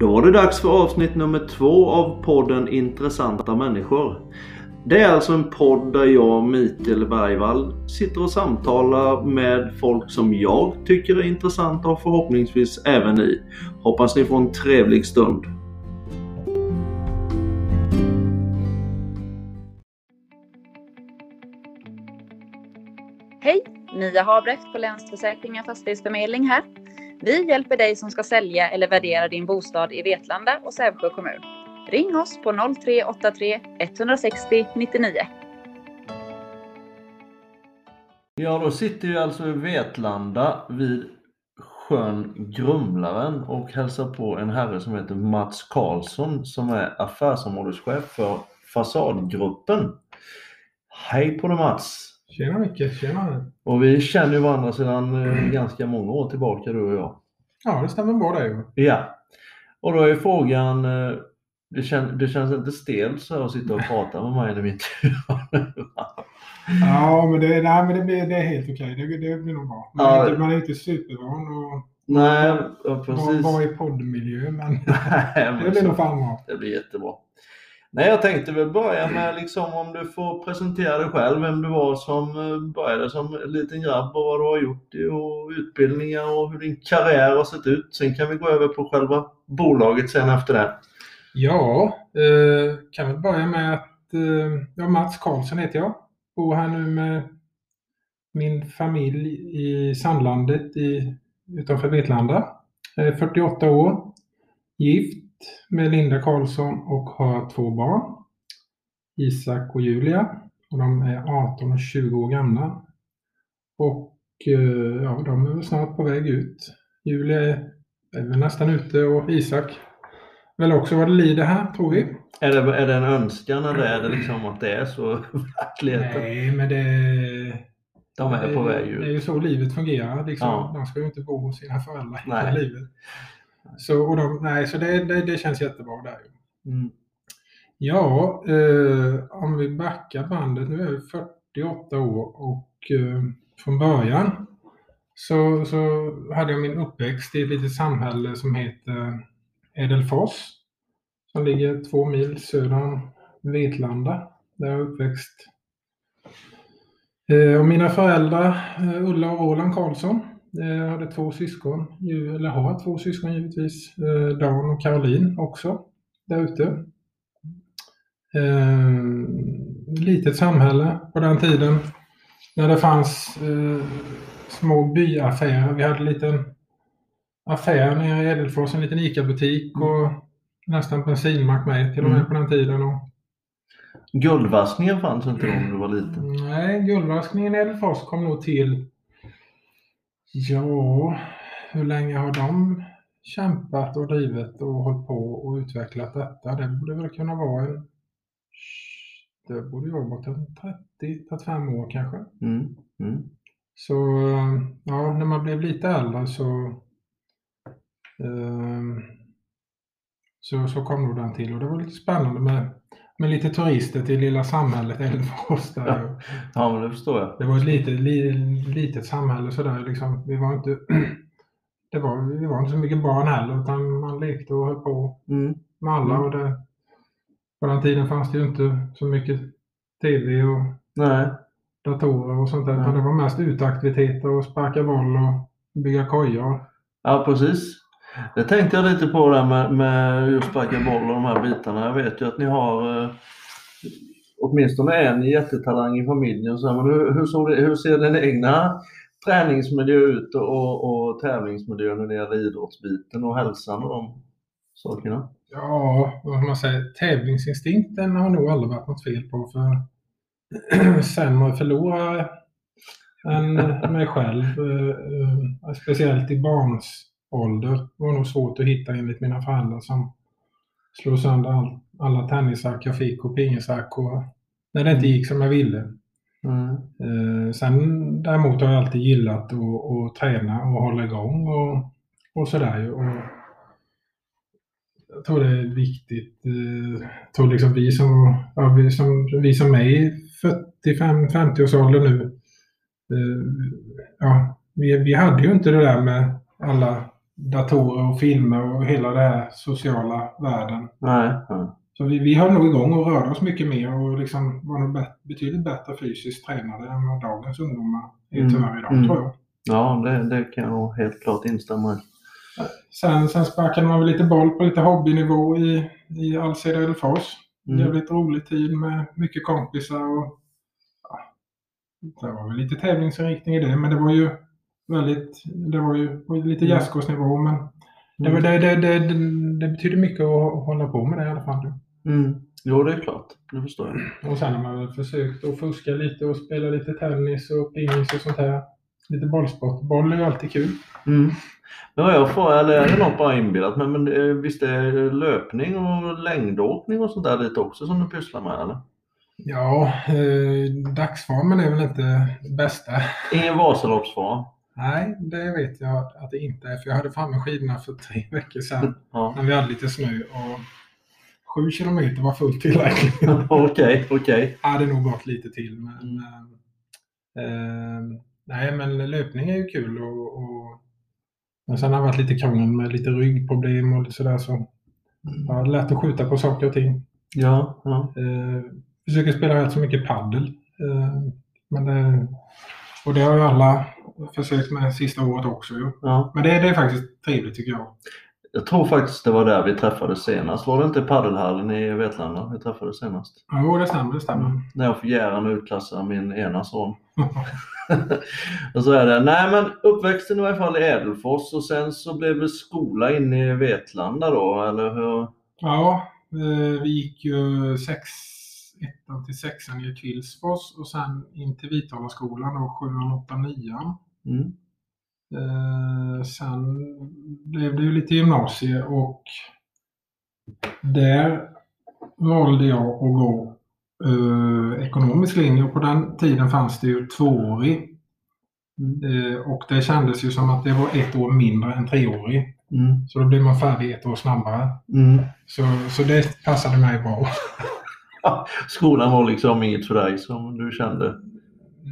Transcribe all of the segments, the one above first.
Då var det dags för avsnitt nummer två av podden Intressanta människor. Det är alltså en podd där jag, Mikael Bergvall, sitter och samtalar med folk som jag tycker är intressanta och förhoppningsvis även ni. Hoppas ni får en trevlig stund. Hej! Mia Habrecht på Länsförsäkringar Fastighetsförmedling här. Vi hjälper dig som ska sälja eller värdera din bostad i Vetlanda och Sävsjö kommun. Ring oss på 0383 160 99. Ja, då sitter vi alltså i Vetlanda vid sjön Grumlaren och hälsar på en herre som heter Mats Karlsson som är affärsområdeschef för Fasadgruppen. Hej på dig Mats! Tjena Micke, tjena! Och vi känner ju varandra sedan eh, ganska många år tillbaka du och jag. Ja, det stämmer bra det ju. Ja. Och då är frågan, eh, det, kän, det känns inte stelt så här att sitta och prata med mig när vi intervjuar Ja, men det, nej, men det, blir, det är helt okej. Det, det blir nog bra. Man, Ja. är, inte, man är inte supervan och Nej, ja, precis. vara i poddmiljö, men Nej, men det blir nog fan bra. Det blir jättebra. Nej, jag tänkte väl börja med liksom om du får presentera dig själv, vem du var som eh, började som liten grabb och vad du har gjort och utbildningar och hur din karriär har sett ut. Sen kan vi gå över på själva bolaget sen efter det. Ja, eh, kan väl börja med att eh, ja, Mats Karlsson heter jag. Bor här nu med min familj i Sandlandet i, utanför Vetlanda. 48 år, gift med Linda Karlsson och har två barn. Isak och Julia. Och de är 18 och 20 år gamla. Och eh, ja, de är väl snart på väg ut. Julia är, väl nästan ute och Isak väl också vad det lider här, tror vi. Är det, är det en önskan eller är det liksom att det är så verkligheten? Nej, men det, De är på det, väg det är ut. ju så livet fungerar. Liksom. Ja. De ska ju inte bo hos sina föräldrar hela livet. Så, och de, nej, så det, det, det känns jättebra där. Mm. Ja, eh, om vi backar bandet. Nu är jag 48 år och eh, från början så, så hade jag min uppväxt i ett litet samhälle som heter Edelfors. Som ligger två mil söder om Vetlanda. Där jag är uppväxt. Eh, och mina föräldrar, eh, Ulla och Roland Karlsson, eh, hade två syskon, eller har två syskon givetvis. Eh, Dan och Caroline också, där ute. Eh, litet samhälle på den tiden. När det fanns små byaffärer. Vi hade en liten affär nere i Edelfors, en liten ICA-butik och nästan bensinmack med till och med Mm. på den tiden. Och, Guldvaskningen fanns inte då när du var liten. Nej, guldvaskningen i Edelfors kom nog till... Ja, hur länge har de kämpat och drivit och hållit på och utvecklat detta? Det borde väl kunna vara en... Det borde ju vara bortåt 30-35 år kanske. Mm. Mm. Så ja, när man blev lite äldre så, ehm, så, så kom nog den till och det var lite spännande med, med lite turister till lilla samhället Edelfors. Där. Ja, men det förstår jag. Det var ett litet, li, litet samhälle sådär liksom. Vi var inte, det var, vi var inte så mycket barn heller utan man lekte och höll på Mm. med alla. Mm. Och det, på den tiden fanns det ju inte så mycket tv och Nej. datorer och sånt där. Utan det var mest uteaktiviteter och sparka boll och bygga kojor. Ja, precis. Det tänkte jag lite på där med, med just sparka boll och de här bitarna. Jag vet ju att ni har eh, åtminstone en jättetalang i familjen. Så här, men hur, hur, såg det, hur ser den egna träningsmiljö ut och, och, och tävlingsmiljön när det gäller idrottsbiten och hälsan och de sakerna? Ja, vad ska man säga? Tävlingsinstinkten har nog aldrig varit något fel på. För sämre förlorare än mig själv, eh, eh, speciellt i barns ålder, var nog svårt att hitta enligt mina föräldrar som slog sönder all, alla tennisrack jag fick och pingisrack och när det inte gick som jag ville. Mm. Eh, sen däremot har jag alltid gillat att, träna och hålla igång och, och sådär. Och jag tror det är viktigt. eh, Jag tror liksom vi som, ja, vi som, vi som är i 45-50-årsåldern nu. eh, Ja, vi, vi hade ju inte det där med alla datorer och filmer och hela den här sociala världen. Nej. nej. Så vi, vi höll nog igång och rörde oss mycket mer och liksom var nog bet- betydligt bättre fysiskt tränade än vad dagens ungdomar är Mm, tyvärr idag mm. tror jag. Ja, det, det kan jag helt klart instämma i. Sen, sen sparkade man väl lite boll på lite hobbynivå i, i Alseda Edelfors. Mm. Jävligt rolig tid med mycket kompisar och ja, det var väl lite tävlingsinriktning i det men det var ju väldigt, det var ju på lite Mm. gärdsgårdsnivå men det, var- det, det, det, det, det betyder mycket att hålla på med det i alla fall. Mm. Jo, det är klart. Det förstår jag. Och sen har man väl försökt att fuska lite och spela lite tennis och pingis och sånt här. Lite bollsport. Boll är ju alltid kul. Mm. Men vad jag får, eller är det något bara inbillat, men, men eh, visst är det löpning och längdåkning och sånt där lite också som du pysslar med eller? Ja, eh, dagsformen är väl inte bästa. Ingen Vasaloppsform? Nej, det vet jag att det inte är. För jag hade framme skidorna för tre veckor sedan Ja. när vi hade lite snö. Och sju kilometer var fullt tillräckligt. Okej, okej. hade nog gått lite till. Men, Mm. eh, nej, men löpning är ju kul. Och, och, men sen har det varit lite krångel med lite ryggproblem och sådär. Så jag har lätt att skjuta på saker och ting. Ja, ja. Eh, försöker spela rätt så mycket paddel. Eh, men det, och det har ju alla försökt med sista året också. Ju. ja. Men det, det är faktiskt trevligt tycker jag. Jag tror faktiskt det var där vi träffades senast. Var det inte i paddelhallen i Vetlanda vi träffades senast? Jo, det stämmer. Det stämmer. Mm. När jag fick att utklassa min ena son. och så är det, nej men uppväxten i varje fall i Ädelfors och sen så blev det skola inne i Vetlanda då, eller hur? Ja, eh, vi gick ju sex, ettan till sexan i Kvillsfors och sen in till Vitalaskolan och sjuan, åttan, nian. Mm. Eh, sen blev det ju lite gymnasie och där valde jag att gå eh, ekonomisk linje och på den tiden fanns det ju tvåårig. Mm. Eh, och det kändes ju som att det var ett år mindre än treårig. Mm. Så då blev man färdig ett år snabbare. Mm. Så, så det passade mig bra. Skolan var liksom inget för dig som du kände?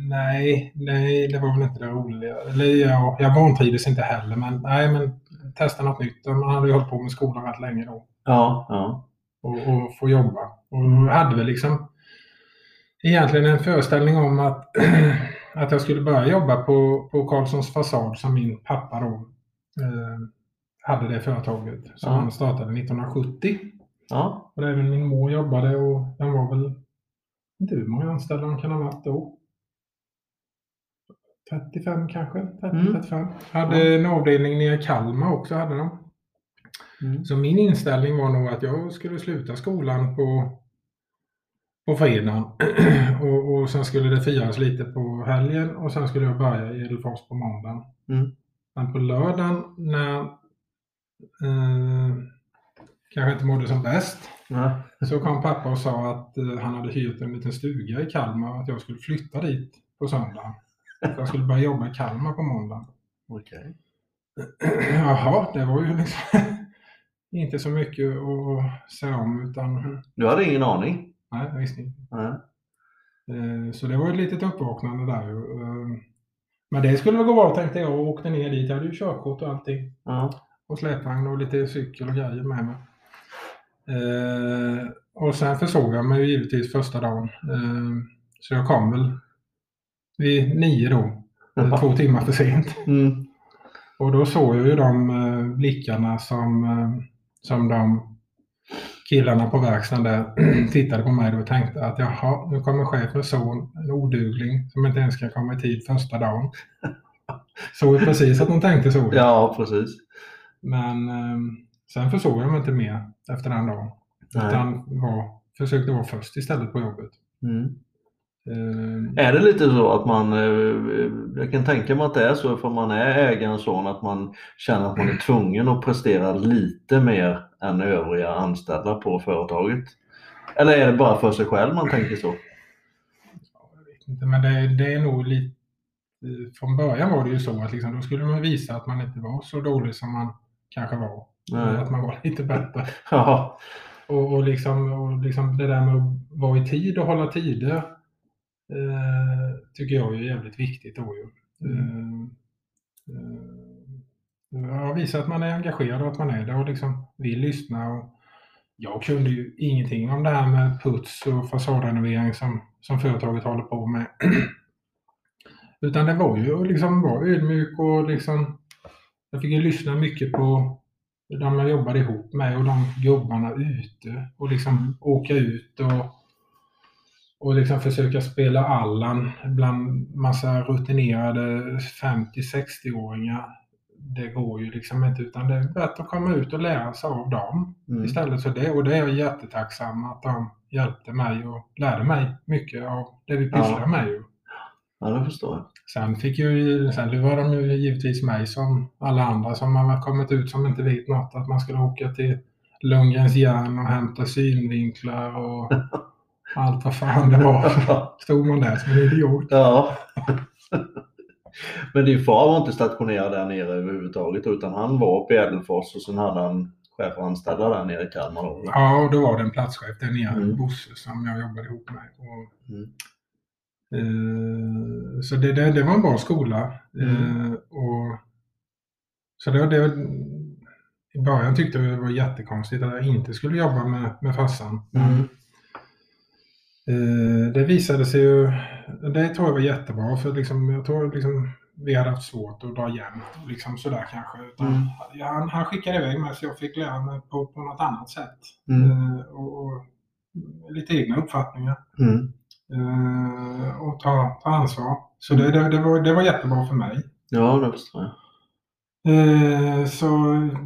Nej, nej, det var väl inte det roliga. Eller ja, jag vantrivdes inte heller, men nej, men testa något nytt. Man hade ju hållit på med skolan rätt länge då. Ja, ja. Och, och få jobba. Och jag hade väl liksom egentligen en föreställning om att, att jag skulle börja jobba på, på Karlssons fasad som min pappa då eh, hade det företaget som Ja. han startade 1970. Ja, Och även min mor jobbade och den var väl, inte hur många anställda de kan ha varit då. 35 kanske, 30-35. Mm. Hade en avdelning nere i Kalmar också hade de. mm. Så min inställning var nog att jag skulle sluta skolan på, på fredagen och, och sen skulle det firas lite på helgen och sen skulle jag börja i Edelfors på måndagen. Mm. Men på lördagen när eh, kanske inte mådde som bäst ja. så kom pappa och sa att eh, han hade hyrt en liten stuga i Kalmar och att jag skulle flytta dit på söndagen. Jag skulle börja jobba i Kalmar på måndagen. Okej. Jaha, det var ju liksom inte så mycket att säga om utan Du hade ingen aning? nej, jag visste inte. Nej. Eh, Så det var ett litet uppvaknande där ju. Eh, Men det skulle väl gå bra tänkte jag och åkte ner dit. Jag hade ju körkort och allting. Ja. Och släpvagn och lite cykel och grejer med mig. Eh, Och sen försåg jag mig givetvis första dagen. Eh, Så jag kom väl vid nio då. eh, Två timmar för sent. Mm. Och då såg jag ju de eh, blickarna som, eh, som de killarna på verkstaden där tittade på mig och tänkte att jaha, nu kommer chefens son, en odugling som inte ens ska komma i tid första dagen. Såg precis att de tänkte så. Ja, precis. Men eh, sen försåg jag mig inte mer efter den dagen. Nej. Utan var, försökte vara först istället på jobbet. Mm. Eh, Är det lite så att man, eh, jag kan tänka mig att det är så för man är ägarens son, att man känner att man är tvungen att prestera lite mer än övriga anställda på företaget? Eller är det bara för sig själv man tänker så? Jag vet inte, men det, det är nog lite... Från början var det ju så att liksom, då skulle man visa att man inte var så dålig som man kanske var. Nej. Att man var lite bättre. Ja, Och, och, liksom, och liksom det där med att vara i tid och hålla tider tycker jag är jävligt viktigt då ju. Mm. Eh, eh, ja, visa att man är engagerad och att man är där och liksom vill lyssna. Och jag kunde ju ingenting om det här med puts och fasadrenovering som, som företaget håller på med. Utan det var ju att liksom vara ödmjuk och liksom jag fick ju lyssna mycket på de jag jobbade ihop med och de gubbarna ute och liksom åka ut och, och liksom försöka spela Allan bland massa rutinerade 50-60-åringar. Det går ju liksom inte utan det är bättre att komma ut och lära sig av dem Mm. istället. Så det, och det är jag jättetacksam att de hjälpte mig och lärde mig mycket av det vi pysslar Ja. med. Ju. Ja, det förstår jag. Sen fick ju, sen lurade de ju givetvis mig som alla andra som har kommit ut som inte vet något att man skulle åka till Lundgrens järn och hämta synvinklar och allt vad fan det var. Stod man där som en idiot. Ja. Men din far var inte stationerad där nere överhuvudtaget utan han var uppe i Ädelfors och sen hade han chefanställda där nere i Kalmar då? Ja, och då var det en platschef där nere, Mm. Bosse, som jag jobbade ihop med. Och, Mm. eh, så det, det, det var en bra skola. Mm. Eh, och, så det, det, I början tyckte jag det var jättekonstigt att jag inte skulle jobba med, med farsan. Mm. Eh, det visade sig ju, det tror jag var jättebra för liksom, jag tror liksom vi hade haft svårt att dra jämnt liksom sådär kanske. Mm. han, han skickade iväg mig så jag fick lära mig på, på något annat sätt. Mm. Eh, och, och lite egna uppfattningar. Mm. Eh, och ta, ta ansvar. Så det, det, det, var, det var jättebra för mig. Ja, det förstår jag. Eh, så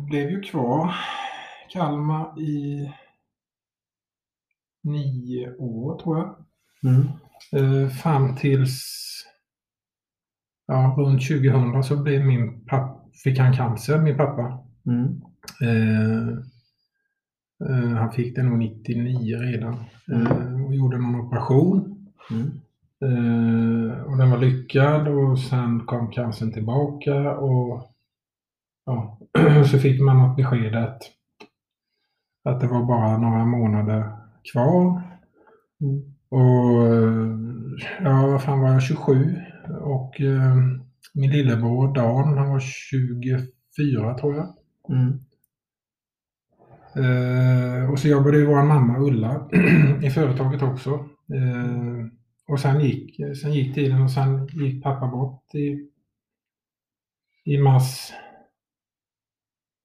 blev ju kvar Kalmar i nio år tror jag. Mm. Eh, fram tills ja, runt 2000 så blev min pappa, fick han cancer, min pappa. Mm. Eh, eh, han fick det nog 99 redan eh, och gjorde någon operation. Mm. Eh, och den var lyckad och sen kom cancern tillbaka och ja, så fick man något besked att, att det var bara några månader kvar. Mm. Och eh, ja, vad fan var jag, 27 och eh, min lillebror Dan, han var 24 tror jag. Mm. Eh, och så jobbade ju vår mamma Ulla i företaget också. Eh, och sen gick, sen gick tiden och sen gick pappa bort i, i mars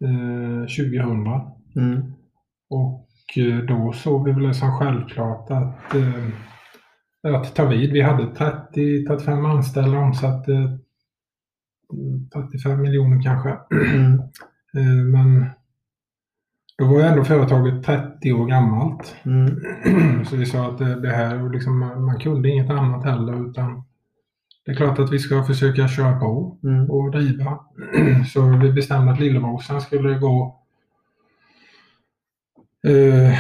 eh, 2000. Mm. Och eh, då såg vi väl det som självklart att, eh, att ta vid. Vi hade 30-35 anställda omsatte eh, 35 miljoner kanske. Mm. Eh, Men då var ju ändå företaget 30 år gammalt. Mm. Så vi sa att det, här, och liksom, man kunde inget annat heller utan det är klart att vi ska försöka köra på Mm. och driva. Så vi bestämde att lillebrorsan skulle gå eh,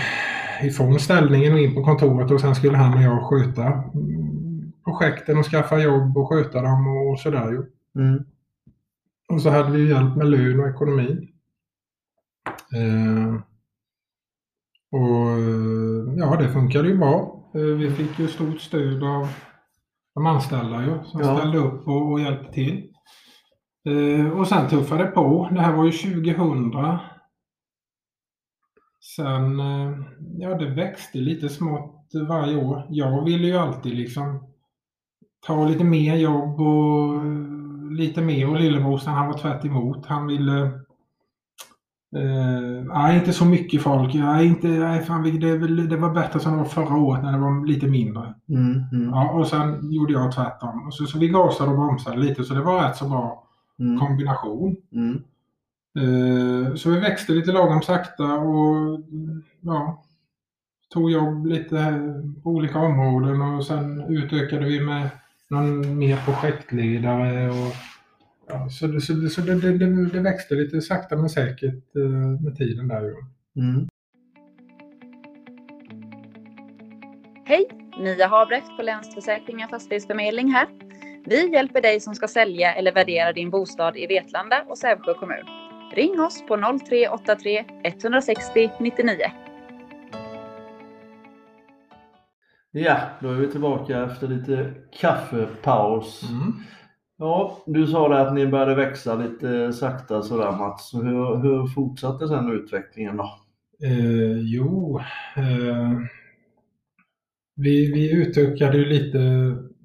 ifrån ställningen och in på kontoret och sen skulle han och jag sköta mm, projekten och skaffa jobb och sköta dem och sådär ju. Mm. Och så hade vi hjälp med lön och ekonomi. Eh, och eh, ja, det funkade ju bra. Eh, vi fick ju stort stöd av de anställda ju, som Ja. ställde upp och, och hjälpte till. Eh, och sen tuffade det på. Det här var ju 2000. Sen, eh, ja det växte lite smått varje år. Jag ville ju alltid liksom ta lite mer jobb och eh, lite mer och lillebrorsan han var tvärt emot. Han ville eh, nej, inte så mycket folk. Nej, inte, nej, fan, det, väl- det var bättre som det var förra året när det var lite mindre. Mm. Mm. Ja, och sen gjorde jag tvärtom. Och så, så vi gasade och bromsade lite så det var rätt så bra Mm. kombination. Eh, Så vi växte lite lagom sakta och ja, tog jobb lite på olika områden och sen utökade vi med någon mer projektledare. Och, ja, så det, så det, så det, det, det, det växte lite sakta men säkert eh, med tiden där. Ju. Mm. Hej! Mia Habrecht på Länsförsäkringar Fastighetsförmedling här. Vi hjälper dig som ska sälja eller värdera din bostad i Vetlanda och Sävsjö kommun. Ring oss på 0383 160 99. Ja, då är vi tillbaka efter lite kaffepaus. Mm. Ja, du sa det att ni började växa lite sakta sådär Mats. Så Hur, hur fortsatte sen utvecklingen då? Eh, jo, eh, vi, vi utökade ju lite,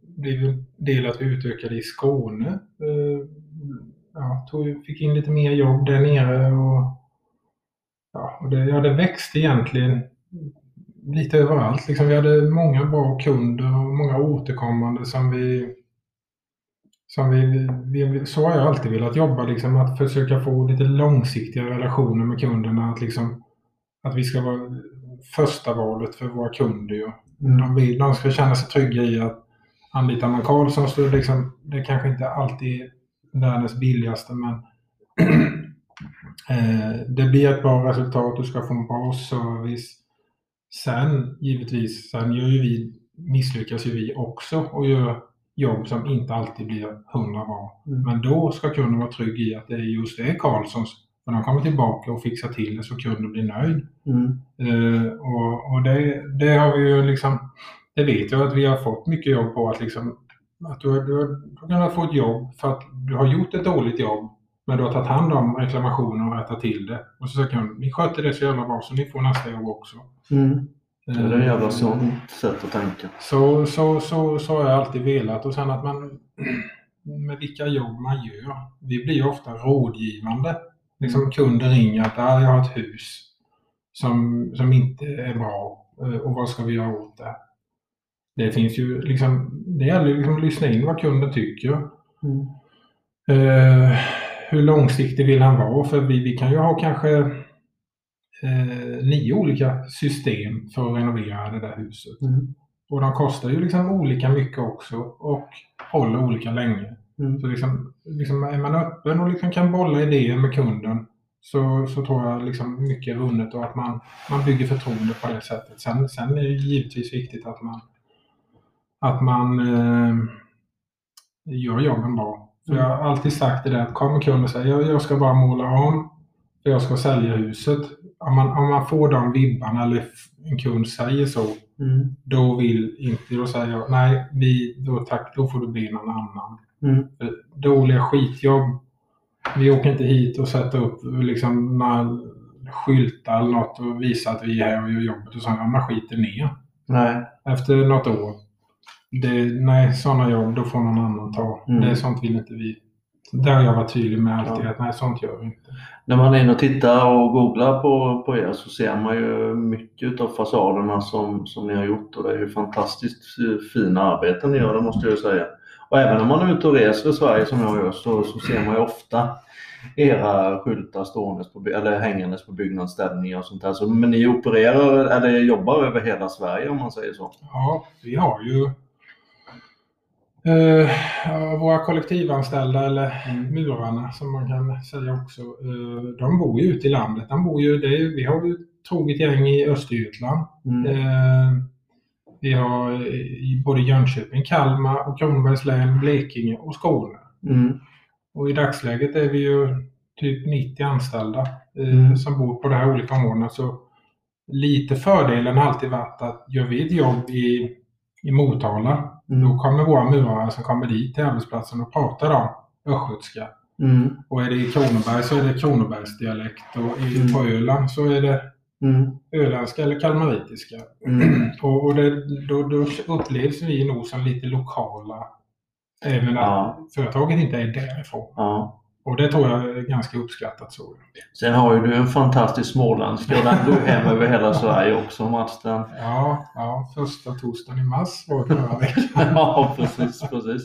det är väl del att vi utökade i Skåne. Eh, ja, tog, fick in lite mer jobb där nere och, ja, och det, ja, det växte egentligen lite överallt. Liksom, vi hade många bra kunder och många återkommande som vi som vi, vi, så har jag alltid velat jobba, liksom, att försöka få lite långsiktiga relationer med kunderna. Att, liksom, att vi ska vara första valet för våra kunder. Ju. De, vill, de ska känna sig trygga i att anlitar man Karlsson så liksom, det kanske inte alltid är världens billigaste men eh, det blir ett bra resultat, du ska få en bra service. Sen givetvis, sen gör ju vi, misslyckas ju vi också och gör jobb som inte alltid blir hundra bra. Mm. Men då ska kunden vara trygg i att det är just det Karlssons. För de kommer tillbaka och fixar till det så kunden blir nöjd. Mm. Eh, och och det, det har vi ju liksom, det vet jag att vi har fått mycket jobb på att liksom, att du, har- du, har- du kan få ett jobb för att du har gjort ett dåligt jobb men du har tagit hand om reklamationer och rättat till det. Och så säger kunden, ni sköter det så jävla bra så ni får nästa jobb också. Mm. Det är ett jävla Eh, sånt sätt att tänka. så, så, så, så har jag alltid velat. Och sen att man med vilka jobb man gör. Vi blir ju ofta rådgivande. Liksom kunder ringer att ah, jag har ett hus som, som inte är bra eh, och vad ska vi göra åt det? Det finns ju liksom, det gäller liksom att lyssna in vad kunden tycker. Mm. Eh, hur långsiktig vill han vara? För vi, vi kan ju ha kanske eh, nio olika system för att renovera det där huset. Mm. Och de kostar ju liksom olika mycket också och håller olika länge. Mm. Så liksom, liksom är man öppen och liksom kan bolla idéer med kunden så, så tror jag liksom mycket är vunnet och att man, man bygger förtroende på det sättet. Sen, sen är det givetvis viktigt att man, att man eh, gör jobben bra. För jag har alltid sagt det där att kommer kunden och säger jag, jag ska bara måla om jag ska sälja huset. Om man, om man får de vibbarna eller en kund säger så Mm. då vill inte, då säger jag nej, vi, då, tack, då får du bli någon annan. Mm. Dåliga skitjobb. Vi åker inte hit och sätter upp liksom några skyltar eller något och visar att vi är här och gör jobbet och sen ramlar skiten ner. Nej. Efter något år. Det, nej, sådana jobb, då får någon annan ta. Mm. Det är sånt vill inte vi. Där har jag varit tydlig med alltid Ja. att nej, sånt gör vi inte. När man är inne och tittar och googlar på, på er så ser man ju mycket av fasaderna som, som ni har gjort och det är ju fantastiskt fina arbeten ni gör, det måste jag ju säga. Och även när man är ute och reser i Sverige som jag gör så, så ser man ju ofta era skyltar ståendes på, eller hängandes på byggnadsställningar och sånt där. Så, men ni opererar eller jobbar över hela Sverige om man säger så? Ja, vi har ju ja, våra kollektivanställda eller murarna som man kan säga också. eh, De bor ju ute i landet. De bor ju, är- vi har ju ett troget gäng i Östergötland. Mm. Eh, Vi har i både Jönköping, Kalmar och Kronobergs län, Blekinge och Skåne. Mm. Och i dagsläget är vi ju typ 90 anställda Mm. som bor på de här olika områdena. Så lite fördelen har alltid varit att gör vi ett jobb i, i Motala, Mm. då kommer våra murare som kommer dit till arbetsplatsen och pratar om östgötska. Mm. Och är det i Kronoberg så är det Kronobergsdialekt och i, Mm. på Öland så är det Mm. öländska eller kalmaritiska. Mm. Och, och det, då, då upplevs vi nog som lite lokala. Även att Ja. företaget inte är därifrån. Ja. Och det tror jag är ganska uppskattat. så. Sen har ju du en fantastisk småländska den går hem över hela Sverige också Mats. Den. Ja, ja, första torsdagen i mars var det förra veckan. Ja, precis, precis.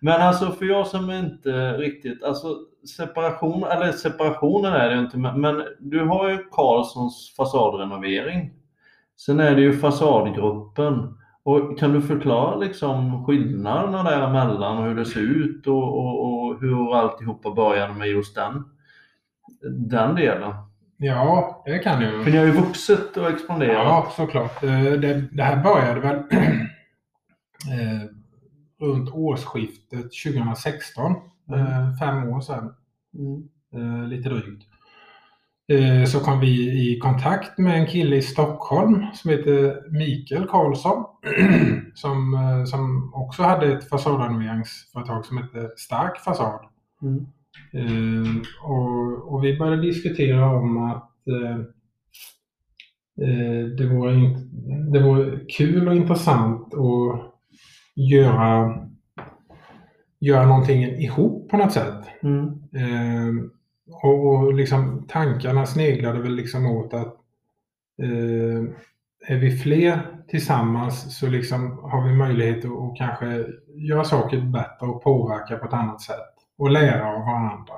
Men alltså för jag som inte riktigt, alltså separation, eller separationen är det inte, men, men du har ju Karlssons fasadrenovering. Sen är det ju fasadgruppen. Och kan du förklara liksom skillnaderna däremellan och hur det ser ut och, och, och hur alltihopa började med just den, den delen? Ja, det kan jag. För ni har ju vuxit och expanderat. Ja, såklart. Eh, Det, det här började väl eh, runt årsskiftet 2016. Eh, fem år sedan. Mm. lite drygt. Eh, så kom vi i kontakt med en kille i Stockholm som heter Mikael Karlsson. som, eh, som också hade ett fasadrenoveringsföretag som hette Stark Fasad. Mm. Eh, och, och vi började diskutera om att det, vore det vore kul och intressant att göra, göra någonting ihop på något sätt. Mm. Och, och liksom tankarna sneglade väl liksom åt att eh, är vi fler tillsammans så liksom har vi möjlighet att, att kanske göra saker bättre och påverka på ett annat sätt och lära av varandra.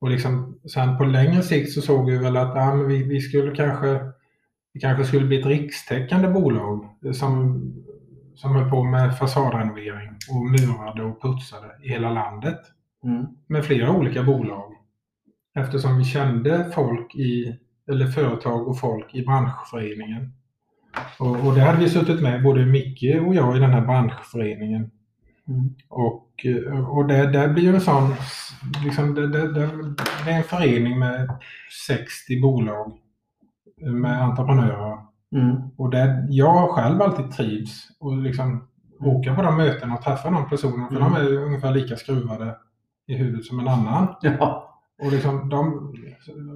Och liksom, sen på längre sikt så såg vi väl att ja, men vi, vi skulle kanske vi kanske skulle bli ett rikstäckande bolag som, som höll på med fasadrenovering och murade och putsade i hela landet Mm. med flera olika bolag. Eftersom vi kände folk i, eller företag och folk i branschföreningen. Och, och det hade vi suttit med, både Micke och jag, i den här branschföreningen. Mm. Och, och det, där blir ju en sån, liksom det, det, det, det är en förening med 60 bolag med entreprenörer. Mm. Och det, jag själv alltid trivs och liksom åka på de mötena och träffa de personerna, för Mm. de är ungefär lika skruvade i huvudet som en annan. Ja. Och liksom de,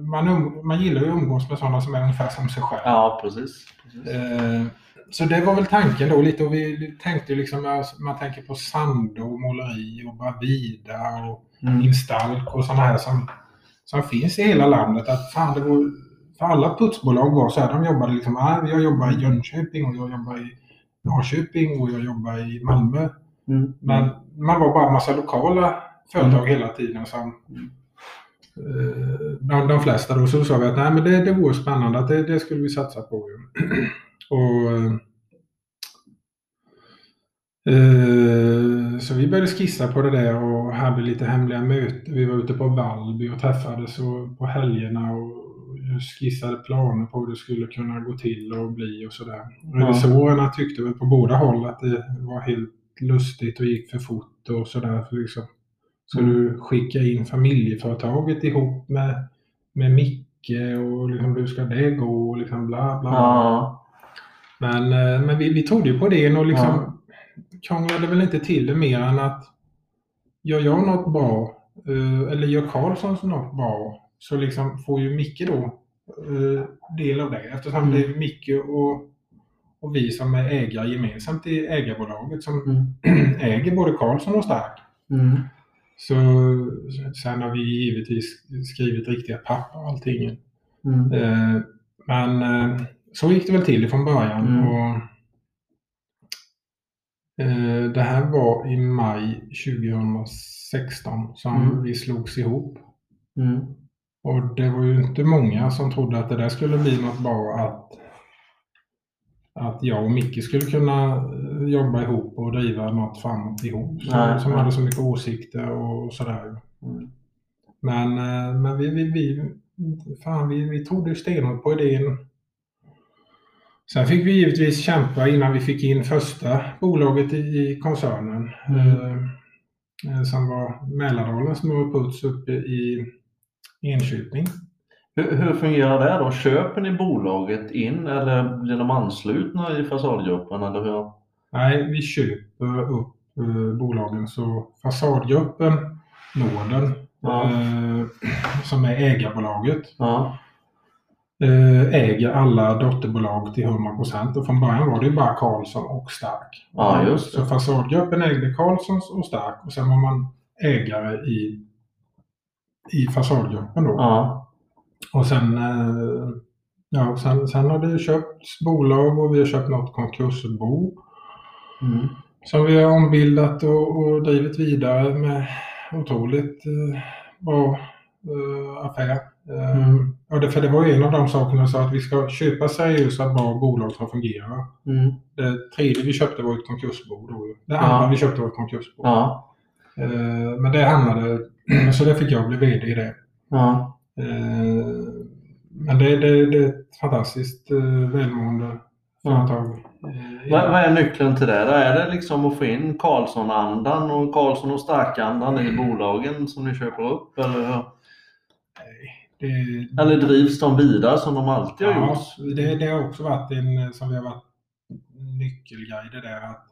man, um, man gillar ju att umgås med sådana som är ungefär som sig själv. ja, precis. precis. Eh, så det var väl tanken då lite och vi tänkte liksom, man tänker på Sando, måleri och Bravida och Mm. Instalk och sådana här som, som finns i hela landet. Att fan, det var, för alla putsbolag var så här, de jobbade liksom, ah, jag jobbar i Jönköping och jag jobbar i Norrköping och jag jobbar i Malmö. Mm. Men man var bara en massa lokala företag hela tiden som eh, de, de flesta då, så sa vi att nej, men det, det vore spännande, att det, det skulle vi satsa på. och, eh, så vi började skissa på det där och hade lite hemliga möten. Vi var ute på Vallby och träffades och, på helgerna och skissade planer på hur det skulle kunna gå till och bli och sådär. Revisorerna tyckte väl på båda håll att det var helt lustigt och gick för fort och sådär. För liksom, ska du skicka in familjeföretaget ihop med, med Micke och liksom, hur ska det gå och liksom bla bla. bla. Ja. Men, eh, men vi, vi trodde ju på det och liksom Ja. krånglade väl inte till det mer än att gör jag något bra eh, eller gör Karlsson något bra så liksom får ju Micke då eh, del av det eftersom Mm. det är Micke och, och vi som är ägare gemensamt i ägarbolaget som Mm. äger både Karlsson och Stark. Mm. Så sen har vi givetvis skrivit riktiga papper och allting. Mm. Eh, men eh, så gick det väl till från början. Mm. Och, eh, det här var i maj 2016 som Mm. vi slogs ihop. Mm. Och det var ju inte många som trodde att det där skulle bli något bra att, att jag och Micke skulle kunna eh, jobba ihop och driva något framåt ihop. Som, Nej, som nej. hade så mycket åsikter och sådär. Mm. Men, eh, men vi, vi, vi, fan, vi, vi trodde stenhårt på idén. Sen fick vi givetvis kämpa innan vi fick in första bolaget i, i koncernen. Mm. Eh, eh, som var Mälardalens och Puts uppe i Enköping. Hur, hur fungerar det då? Köper ni bolaget in eller blir de anslutna i fasadgruppen? Eller hur? Nej, vi köper upp eh, bolagen så Fasadgruppen Norden Ja. eh, som är ägarbolaget Ja. eh, äger alla dotterbolag till 100% och från början var det bara Karlsson och Stark. Ja, just det. Så Fasadgruppen ägde Karlssons och Stark och sen var man ägare i, i Fasadgruppen då. Ja. Och sen, eh, ja, sen, sen har det ju köpts bolag och vi har köpt något konkursbo Mm. som vi har ombildat och, och drivit vidare med otroligt eh, bra eh, affär. Eh, Mm. ja, det, för det var en av de sakerna jag sa att vi ska köpa seriösa bra bolag som fungerar. Mm. Det tredje vi köpte var ett konkursbo. Då. Det Ja. andra vi köpte var ett konkursbo. Ja. Eh, men det hamnade, så det fick jag bli VD i det. Ja. Eh, men det, det, det är ett fantastiskt eh, välmående företag. Eh, Vad, vad är nyckeln till det? Är det liksom att få in Karlsson-andan och Karlsson och Stark-andan i bolagen som ni köper upp? Eller? det, Eller drivs de vidare som de alltid har ja, gjort? det, det har också varit en som vi har varit nyckelgrej det där att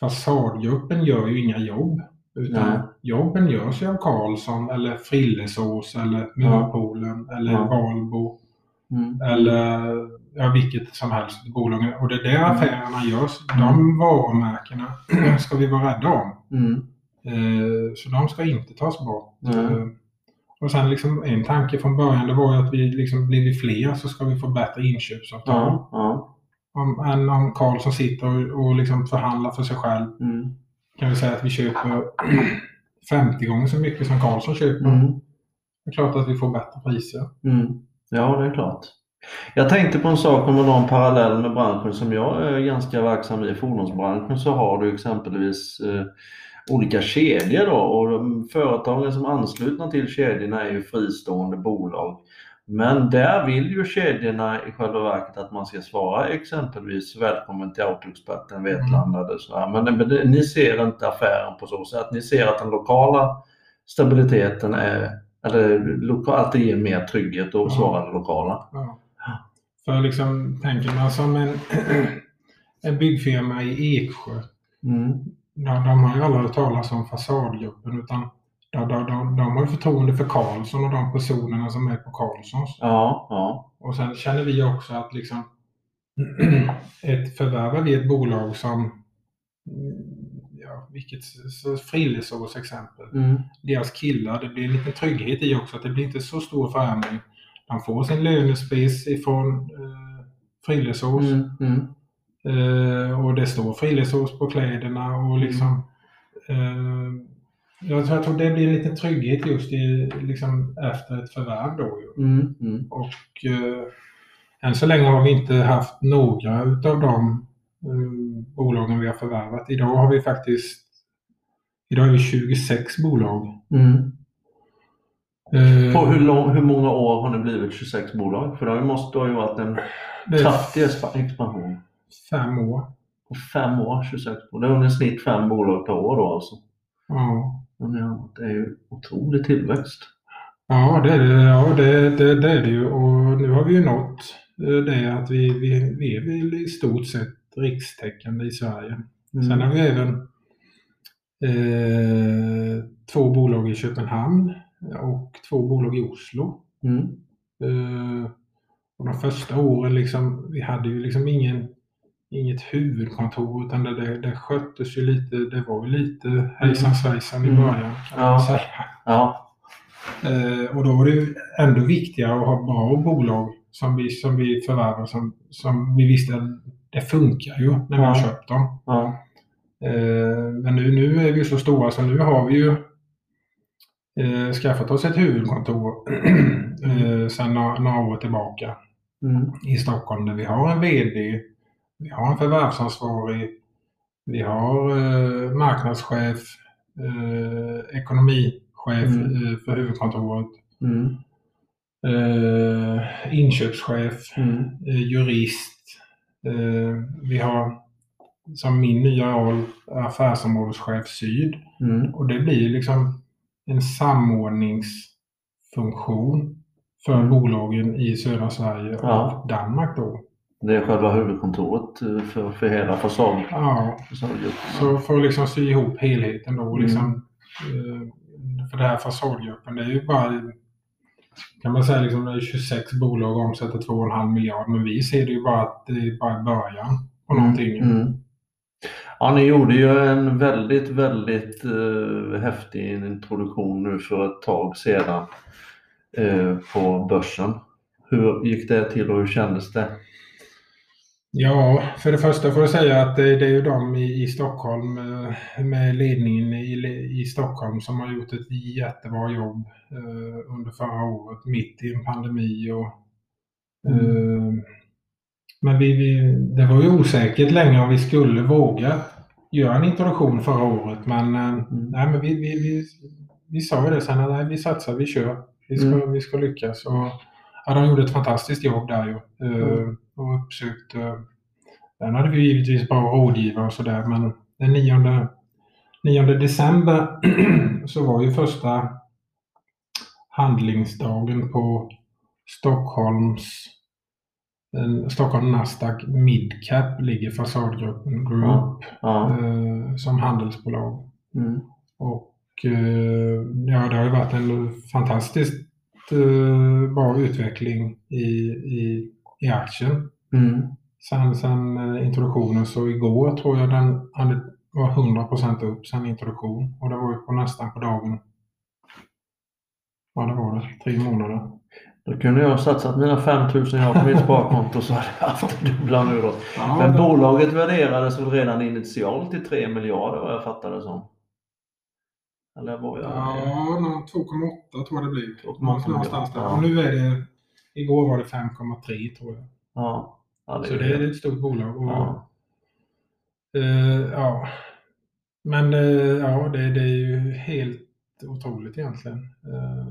fasadgruppen gör ju inga jobb. Utan Nej. jobben görs ju av Karlsson eller Frillesås eller Mörpolen eller Ja. Valbo Mm. eller ja, vilket som helst bolag. Och det är där Mm. affärerna görs. De varumärkena ska vi vara rädda om. Mm. Eh, Så de ska inte tas bort. Eh, Och sen liksom en tanke från början det var ju att vi liksom blir vi fler så ska vi få bättre inköpsavtal. Ja, ja. Om, än om Karlsson sitter och, och liksom förhandlar för sig själv. Mm. Kan vi säga att vi köper 50 gånger så mycket som Karlsson köper. Mm. Det är klart att vi får bättre priser. Mm. Ja, det är klart. Jag tänkte på en sak om att dra en parallell med branschen som jag är ganska verksam i, fordonsbranschen, så har du exempelvis eh, olika kedjor då och företagen som är anslutna till kedjorna är ju fristående bolag. Men där vill ju kedjorna i själva verket att man ska svara exempelvis välkommen till Autoexperten Vetlanda sådär. Men ni ser inte affären på så sätt. Ni ser att den lokala stabiliteten är, eller loka, att det ger mer trygghet och Ja. svara det lokala. Ja. För liksom, tänker man som en, en byggfirma i Eksjö. Mm. De, de har ju aldrig hört talas om fasadgruppen utan de, de, de, de har ju förtroende för Karlsson och de personerna som är på Karlssons. Ja, ja. Och sen känner vi också att liksom ett förvärvar vi ett bolag som mm, ja, vilket så Frillesås exempel. Mm. Deras killar, det blir lite trygghet i också att det blir inte så stor förändring. De får sin lönespec ifrån eh, Frillesås Mm. Mm. eh, och det står Frillesås på kläderna och liksom eh, jag, tror, jag tror det blir en liten trygghet just i, liksom, efter ett förvärv då. Mm. Mm. Och eh, än så länge har vi inte haft några utav de eh, bolagen vi har förvärvat. Idag har vi faktiskt Idag är vi 26 bolag. Mm. Eh, På hur, lång, hur många år har ni blivit 26 bolag? För det måste ha ju varit en det kraftig expa- expansion. fem år. På fem år, 26 bolag. Det är under snitt fem bolag per år då alltså. Ja, Ja, det är ju otrolig tillväxt. ja, det, är det, ja det, det, det är det ju. Och nu har vi ju nått eh, det att vi, vi, vi är väl i stort sett rikstäckande i Sverige. Mm. Sen har vi även eh, två bolag i Köpenhamn och två bolag i Oslo. Mm. Eh, och de första åren liksom, vi hade ju liksom ingen, inget huvudkontor utan det, det, det sköttes ju lite, det var ju lite hejsan svejsan i Mm. början Ja. Ja. Eh, och då var det ju ändå viktigare att ha bra bolag som vi, som vi förvärvade som, som vi visste att det funkar ju när vi Ja. har köpt dem. ja. Eh, men nu, nu är vi så stora så nu har vi ju eh, skaffat oss ett huvudkontor eh, sedan några, några år tillbaka Mm. i Stockholm där vi har en VD, vi har en förvärvsansvarig, vi har eh, marknadschef, eh, ekonomichef Mm. eh, för huvudkontoret, Mm. eh, inköpschef, Mm. eh, jurist. Eh, vi har som min nya roll affärsområdeschef syd. Mm. Och det blir liksom en samordningsfunktion för bolagen i södra Sverige Ja. och Danmark då. Det är själva huvudkontoret eh, för, för hela fasad, Ja, så för att liksom sy ihop helheten då. Mm. Liksom, eh, för det här fasadgruppen, det är ju bara kan man säga liksom det är 26 bolag och omsätter 2,5 miljard men vi ser det ju bara att det är bara början på någonting. Mm. Ja, ni gjorde ju en väldigt, väldigt eh, häftig introduktion nu för ett tag sedan eh, på börsen. Hur gick det till och hur kändes det? Ja, för det första får jag säga att det, det är ju de i, i Stockholm eh, med ledningen i, i Stockholm som har gjort ett jättebra jobb eh, under förra året mitt i en pandemi. Och, eh, men vi, vi, det var ju osäkert länge om vi skulle våga göra en introduktion förra året. Men, eh, nej, men vi, vi, vi, vi sa ju det sen nej, vi satsar, vi kör. Vi ska, Mm. vi ska lyckas. Och, ja, de gjorde ett fantastiskt jobb där ju. Eh, Mm. Och uppsökte Sen hade vi givetvis bra rådgivare och sådär men den 9, 9 december så var ju första handlingsdagen på Stockholms Stockholm Nasdaq Midcap ligger Fasadgruppen Group. Ja. eh, som handelsbolag. Mm. Och eh, ja, det har ju varit en fantastiskt eh, bra utveckling i, i, i aktien. Mm. Sen, sen eh, introduktionen så igår tror jag den hade, var 100% upp sen introduktion och det var ju på nästan på dagen. Ja, det var det. Tre månader. Då kunde jag satsat mina 5000 jag har på mitt sparkonto så hade jag haft det dubbla nu då. Ja, Men det- bolaget värderades väl redan initialt till 3 miljarder vad jag fattade det som. Eller var jag... Ja, nå- 2,8 tror jag det blir. 2,8, Någonstans där. ja. Och nu är det, igår var det 5,3 tror jag. Ja. ja det Så det är ett stort bolag. Och, Ja. eh, ja. Men eh, ja, det, det är ju helt otroligt egentligen. Eh,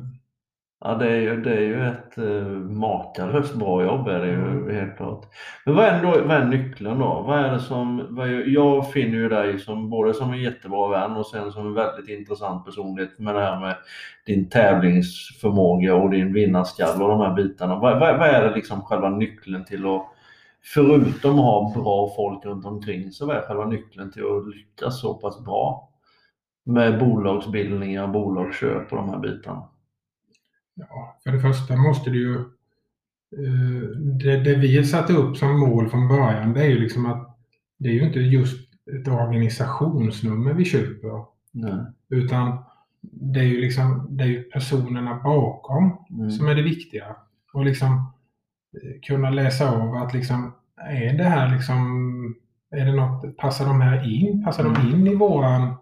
Ja, det är ju, det är ju ett uh, makalöst bra jobb är det ju Mm. helt klart. Men vad är, då, vad är nyckeln då? Vad är det som, vad är, jag finner ju dig som både som en jättebra vän och sen som en väldigt intressant personlighet med det här med din tävlingsförmåga och din vinnarskalle och de här bitarna. Vad, vad, vad är det liksom själva nyckeln till att, förutom att ha bra folk runt omkring så vad är själva nyckeln till att lyckas så pass bra med bolagsbildningar, bolagsköp och de här bitarna? Ja, för det första måste du ju... eh, Det, det vi satte upp som mål från början det är ju liksom att det är ju inte just ett organisationsnummer vi köper. Nej. Utan det är ju liksom det är ju personerna bakom Mm. som är det viktiga. Och liksom eh, kunna läsa av att liksom är det här liksom är det något, passar de här in? Passar de Mm. in i våran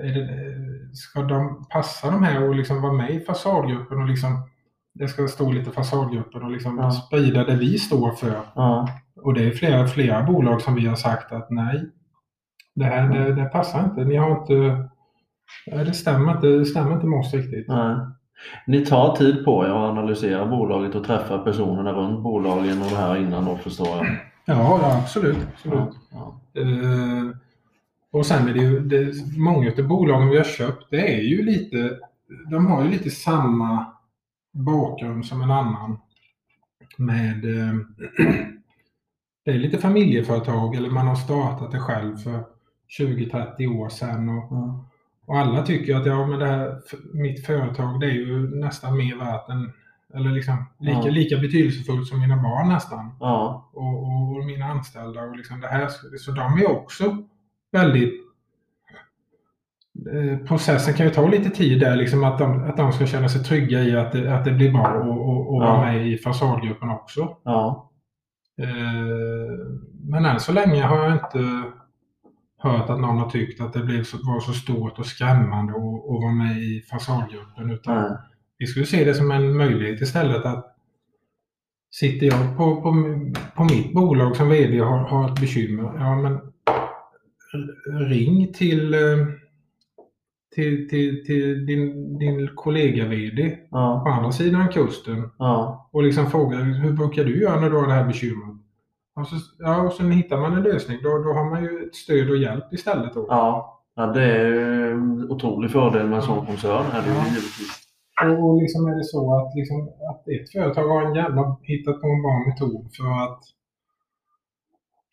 är det, ska de passa de här och liksom vara med i fasadgruppen och liksom det ska stå lite fasadgruppen och liksom Ja. sprida det vi står för. Ja. Och det är flera, flera bolag som vi har sagt att nej, det här det, det passar inte. Ni har inte, det stämmer inte, det stämmer inte med oss riktigt. Nej. Ni tar tid på er att analysera bolaget och träffa personerna runt bolagen och det här innan då förstår jag. Ja, ja absolut. absolut. Ja. Eh, och sen är det ju, det, många av bolagen vi har köpt, det är ju lite, de har ju lite samma bakgrund som en annan. Med, eh, det är lite familjeföretag eller man har startat det själv för 20-30 år sedan. Och, Ja. och alla tycker att ja, men det här, mitt företag det är ju nästan mer värt än, eller liksom lika, Ja. lika betydelsefullt som mina barn nästan Ja. och, och, och mina anställda. Och liksom det här, så de är också väldigt... Eh, processen kan ju ta lite tid där, liksom att, de, att de ska känna sig trygga i att det, att det blir bra och, och, och Ja. vara med i fasadgruppen också. Ja. Eh, men än så länge har jag inte hört att någon har tyckt att det blev så, var så stort och skrämmande att, vara med i fasadgruppen. Utan Nej. vi skulle se det som en möjlighet istället att sitter jag på, på, på mitt bolag som VD och har, har ett bekymmer, ja men ring till, eh, till, till, till din, din kollega VD på Ja. andra sidan kusten Ja. och liksom fråga hur brukar du göra när du har det här bekymret? Och så, ja, och sen hittar man en lösning. Då, då har man ju ett stöd och hjälp istället. Då. Ja. ja. Det är en otrolig fördel med en sån koncern. Är det Ja. Och, och liksom är det så att, liksom, att ett företag har en jävla hittat på en bra metod för att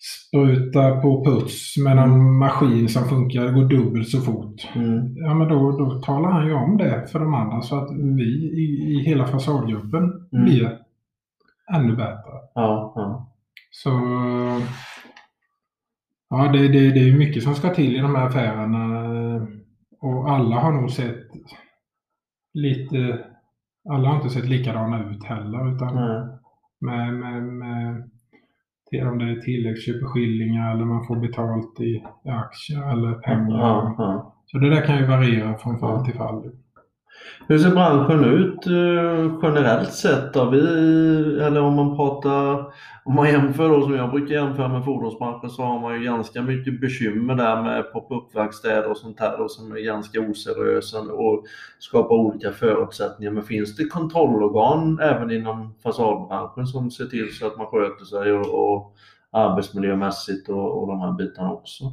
spruta på puts med en maskin som funkar, går dubbelt så fort. Mm. Ja, men då, då talar han ju om det för de andra så att vi i, i hela fasadgruppen Mm. blir ännu bättre. Ja. Ja. Så ja, det, det, det är mycket som ska till i de här affärerna. Och alla har nog sett lite, alla har inte sett likadana ut heller. Utan Nej. med, med, med till om det är tilläggsköpeskillingar eller man får betalt i, aktier eller pengar. Ja. Så det där kan ju variera från fall till fall. Hur ser branschen ut eh, generellt sett? Då? Vi, eller om man pratar, om man jämför då som jag brukar jämföra med fordonsbranschen så har man ju ganska mycket bekymmer där med pop-up-verkstäder och sånt här då, som är ganska oseriösa och skapar olika förutsättningar. Men finns det kontrollorgan även inom fasadbranschen som ser till så att man sköter sig och, och arbetsmiljömässigt och, och de här bitarna också?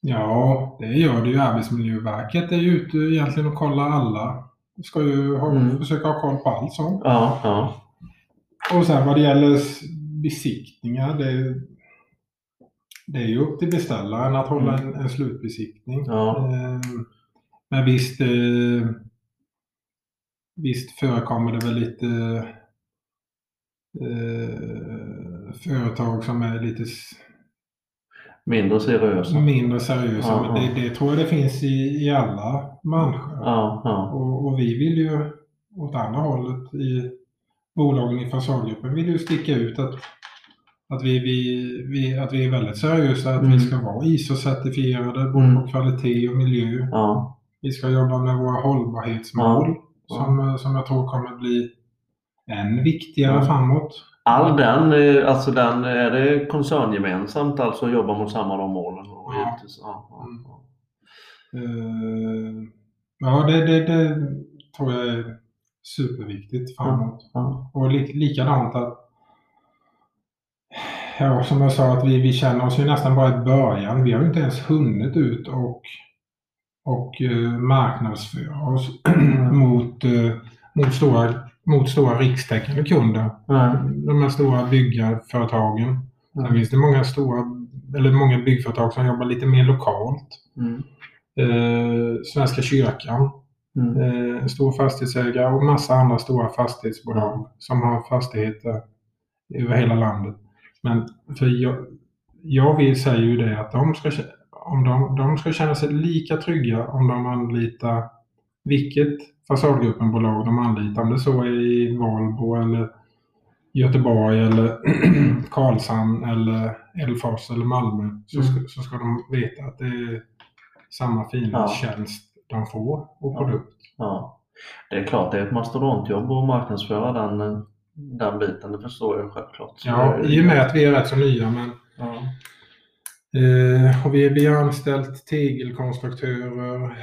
Ja, det gör det ju. Arbetsmiljöverket är ju ute egentligen och kollar alla ska ju ha, Mm. försöka ha koll på allt sånt. Ja, ja. Och sen vad det gäller besiktningar, det, det är ju upp till beställaren att hålla en, en slutbesiktning. Ja. Eh, Men visst, eh, visst förekommer det väl lite eh, företag som är lite Mindre seriösa. mindre seriösa. Ja, men det, det tror jag det finns i, i alla branscher. Ja, ja. Och, och vi vill ju åt andra hållet i bolagen i fasadgruppen vill ju sticka ut att, att, vi, vi, vi, att vi är väldigt seriösa, att Mm. vi ska vara ISO-certifierade både Mm. på kvalitet och miljö. ja. Vi ska jobba med våra hållbarhetsmål. Som, som jag tror kommer bli än viktigare framåt. All den, eh, alltså den, är det koncerngemensamt alltså att jobba mot samma de målen? Och Ja. givetvis, ja, ja, Mm. ja. Eh, ja, det, det, det tror jag är superviktigt framåt. Ja. Och li, likadant att Ja, som jag sa, att vi, vi känner oss ju nästan bara i början. Vi har ju inte ens hunnit ut och, och eh, marknadsföra oss mot, eh, mot, stora, mot stora rikstäckande kunder. Nej. De här stora byggarföretagen. Sen Mm. finns det många stora, eller många byggföretag som jobbar lite mer lokalt. Mm. Eh, Svenska kyrkan, Mm. eh, stor fastighetsägare och massa andra stora fastighetsbolag som har fastigheter över hela landet. Men för jag, jag vill säga ju det att de ska, om de, de ska känna sig lika trygga om de anlitar vilket fasadgruppenbolag de anlitar, om det så är i Valbo eller Göteborg eller Karlshamn eller Elfors eller Malmö så ska, så ska de veta att det är samma fina Ja. tjänst de får och Ja. produkt. Ja. Det är klart, det är ett mastodontjobb att marknadsföra den, eh, den biten, det förstår jag självklart. Så Ja, i och med att vi är rätt så nya men Ja. Eh, och vi, vi har anställt tegelkonstruktörer,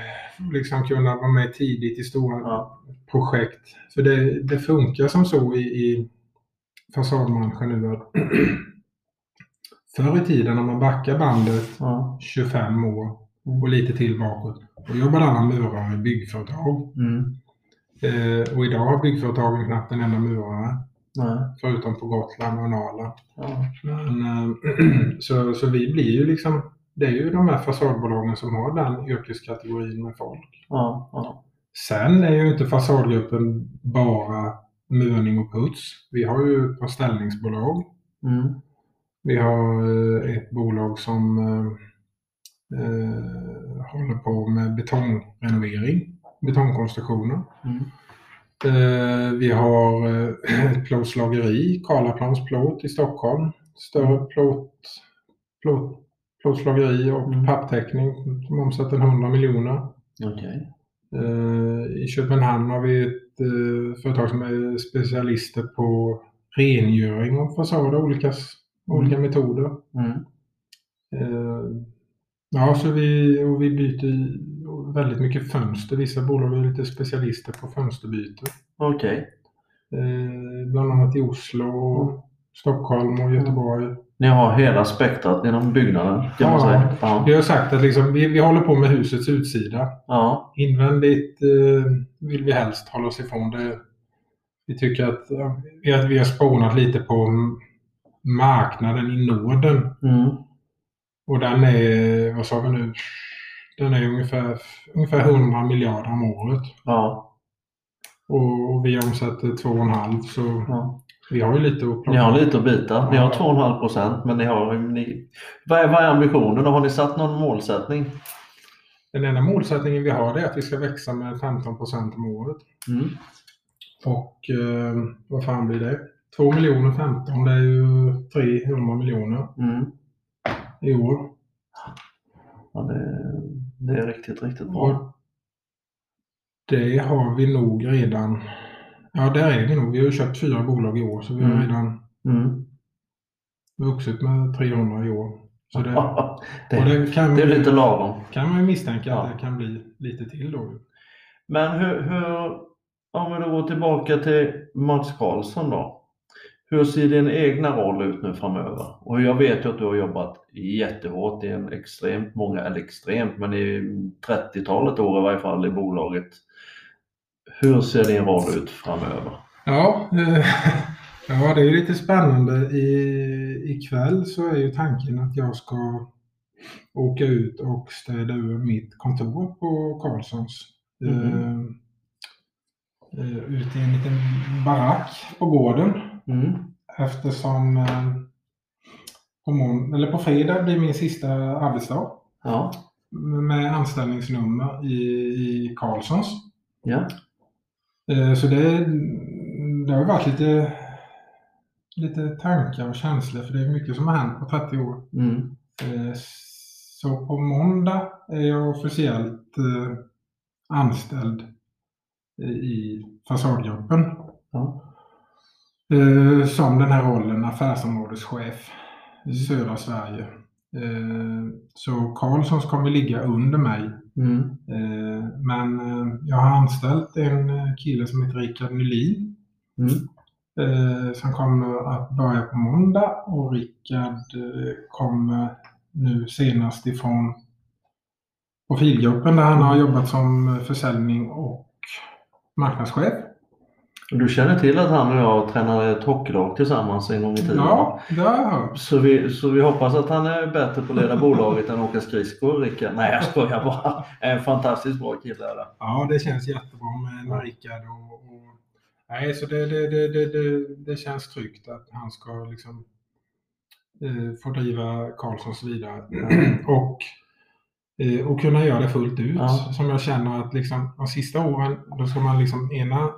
liksom kunna vara med tidigt i stora Ja. projekt. För det, det funkar som så i, i fasadbranschen nu att förr i tiden om man backar bandet Ja. 25 år och lite till bakåt, då jobbade alla murare i byggföretag. Mm. Eh, och idag har byggföretagen knappt en enda murare, Nej. förutom på Gotland och Nala. Ja. Men, eh, så, så vi blir ju liksom, det är ju de här fasadbolagen som har den yrkeskategorin med folk. Ja. Ja. Sen är ju inte fasadgruppen bara murning och puts. Vi har ju ett par ställningsbolag. Mm. Vi har eh, ett bolag som eh, eh, håller på med betongrenovering, betongkonstruktioner. Mm. Eh, vi har eh, ett plåtslageri, Karlaplans plåt i Stockholm. Större plåt, plåt, plåtslageri och Mm. papptäckning som omsätter 100 miljoner. Okej. Eh, I Köpenhamn har vi ett företag som är specialister på rengöring av fasader, olika, s- olika metoder. Mm. Ja, så vi, och vi byter väldigt mycket fönster. Vissa bolag är lite specialister på fönsterbyte. Okej. Eh, bland annat i Oslo, och Stockholm och Göteborg. Ni har hela spektrat inom byggnaden kan man Ja. säga. Ja. Vi har sagt att liksom, vi, vi håller på med husets utsida. Ja. Invändigt eh, vill vi helst hålla oss ifrån det. Vi tycker att ja, vi, har, spånat lite på marknaden i Norden. Mm. Och den är, vad sa vi nu, den är ungefär, ungefär 100 miljarder om året. Ja. Och, och vi omsätter 2,5 så ja. vi har ju lite att plocka. Ni har lite att bita. Ni har 2,5 procent men ni har... Ni... Vad, är, vad är ambitionen? Har ni satt någon målsättning? Den enda målsättningen vi har är att vi ska växa med 15 procent om året. Mm. Och eh, vad fan blir det? 2 miljoner 15, det är ju 300 miljoner Mm. i år. Ja, det, det är riktigt, riktigt bra. Och det har vi nog redan. Ja, där är vi nog. Vi har ju köpt fyra bolag i år så vi har Mm. redan Mm. vuxit med 300 i år. Så det, det, det kan, det är lite lagom. kan man ju misstänka Ja. att det kan bli lite till då. Men hur, hur, om vi då går tillbaka till Mats Karlsson då. Hur ser din egna roll ut nu framöver? Och jag vet ju att du har jobbat jättehårt i en extremt många, eller extremt, men i 30-talet år i varje fall i bolaget. hur ser din roll ut framöver? Ja, eh, ja, det är lite spännande. I, ikväll så är ju tanken att jag ska åka ut och städa ur mitt kontor på Carlssons. Mhm. Eh, eh, ut i en liten barack på gården. Mm. Eftersom eh, på, mån- eller på fredag blir min sista arbetsdag Ja, med anställningsnummer i, i Carlssons. ja, Eh, Så det, det har varit lite, lite tankar och känslor för det är mycket som har hänt på 30 år. mm. Eh, Så på måndag är jag officiellt eh, anställd i fasadgruppen ja. Eh, som den här rollen affärsområdeschef i södra Sverige. Eh, Så Carlssons kommer ligga under mig Mm. Eh, Men eh, jag har anställt en eh, kille som heter Rickard Nylin Mm. eh, som kommer att börja på måndag och Rickard kommer nu senast ifrån Profilgruppen där han har jobbat som försäljning och marknadschef. Du känner till att han och jag tränade ett hockeylag tillsammans en gång i tiden? Ja, det har jag hört. Så vi, så vi hoppas att han är bättre på att leda bolaget än att åka skridskor, Rickard. Nej, jag skojar bara. En fantastiskt bra kille är det. Ja, det känns jättebra med, Rickard. Och, och, nej, så det, det, det, det, det, det känns tryggt att han ska liksom, eh, få driva Karlssons vidare. och, eh, och kunna göra det fullt ut. Ja. Som jag känner att liksom, de sista åren, då ska man liksom ena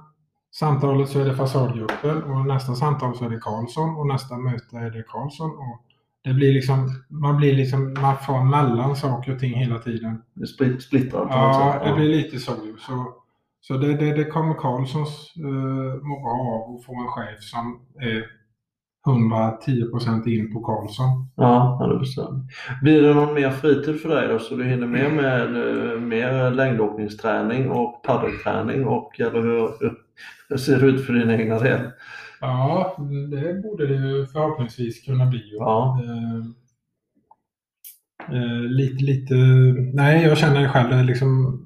samtalet så är det fasadgruppen och nästa samtal så är det Karlsson och nästa möte är det Karlsson. Och det blir liksom, man blir liksom, man får mellan saker och ting hela tiden. Det är split- splittrat på Ja, det blir lite så. Så, så det, det, det kommer Karlssons uh, må bra av att få en chef som är 110% in på Karlsson. Ja, ja, det förstår jag. Blir det någon mer fritid för dig då så du hinner med med eh, mer längdåkningsträning och paddelträning och eller hur, hur ser det ut för din egna del? Ja, det borde det förhoppningsvis kunna bli. Ja. Eh, eh, lite, lite... Nej, jag känner själv det liksom...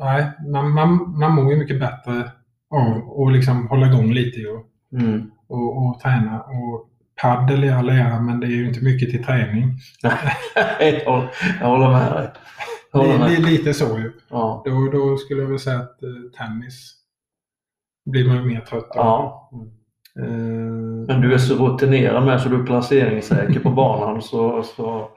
Nej, man, man, man mår ju mycket bättre av att liksom hålla igång lite och, Mm. Och, och träna. Och paddel i all ära, men det är ju inte mycket till träning. jag, håller, jag håller med dig. Håller med. li, lite så ju. Ja. Då, då skulle jag väl säga att eh, tennis blir man ju mer trött av. ja. Eh, Men du är så rutinerad med så du är placeringssäker på banan. Så, så...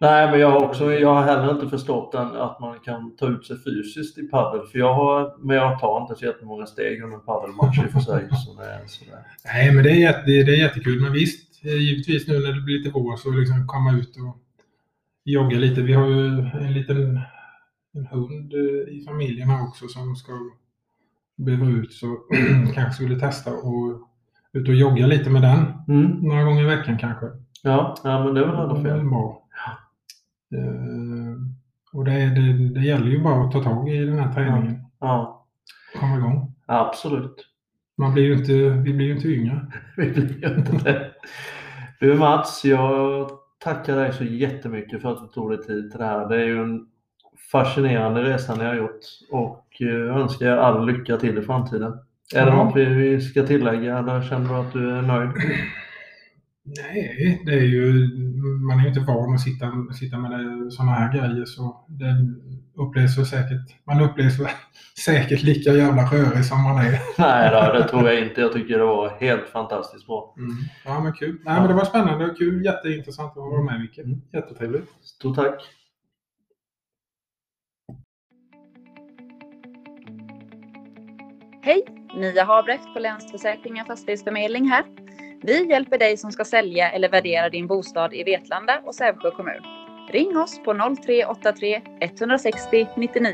Nej, men jag har, också, jag har heller inte förstått den, att man kan ta ut sig fysiskt i padel. För jag har, men jag tar inte så jättemånga steg under en padelmatch i och för sig. Så det är sådär. Nej, men det är, jätte, det är jättekul. Men visst, eh, givetvis nu när det blir lite vår så liksom komma ut och jogga lite. Vi har ju en liten en hund eh, i familjen här också som ska behöva ut. Så kanske skulle testa och ut och jogga lite med den. Mm. Några gånger i veckan kanske. Ja, ja, men det är väl ändå Det fel. bra. Eh, och det, det, det gäller ju bara att ta tag i den här träningen. Ja, Komma igång. absolut. Man blir inte, vi blir ju inte yngre. Vi blir inte det. Du Mats, jag tackar dig så jättemycket för att du tog dig tid till det här. Det är ju en fascinerande resa ni har gjort och eh, jag önskar er all lycka till i framtiden. Är det Ja. något vi, vi ska tillägga eller känner du att du är nöjd? Nej, det är ju, man är ju inte van att sitta, sitta med sådana här grejer så det upplevs så säkert, man upplevs säkert lika jävla rörig som man är. Nej, då, det tror jag inte. Jag tycker det var helt fantastiskt bra. Ja men kul. Nej men det var spännande och kul, jätteintressant att vara med Micke. Mm. Jättetrevligt. Stort tack! Hej! Mia Habrecht på Länsförsäkringar Fastighetsförmedling här. Vi hjälper dig som ska sälja eller värdera din bostad i Vetlanda och Sävsjö kommun. Ring oss på 0383 160 99.